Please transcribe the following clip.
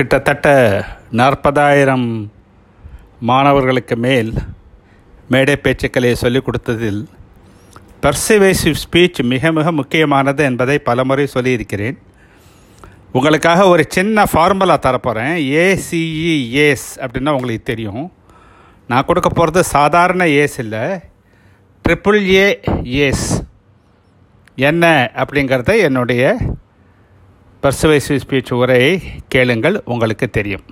கிட்டத்தட்ட நாற்பதாயிரம் மாணவர்களுக்கு மேல் மேடை பேச்சுக்களை சொல்லிக் கொடுத்ததில் பர்சிவேசிவ் ஸ்பீச் மிக மிக முக்கியமானது என்பதை பலமுறை சொல்லியிருக்கிறேன். உங்களுக்காக ஒரு சின்ன ஃபார்முலா தரப்போகிறேன் ஏசிஇ ஏஸ் e, அப்படின்னா உங்களுக்கு தெரியும். நான் கொடுக்க போகிறது சாதாரண ஏஸ் இல்லை. ட்ரிபிள் ஏ ஏஸ் என்ன அப்படிங்கிறத என்னுடைய பர்சுவைசிவ் ஸ்பீச் உரையை கேளுங்கள் உங்களுக்கு தெரியும்.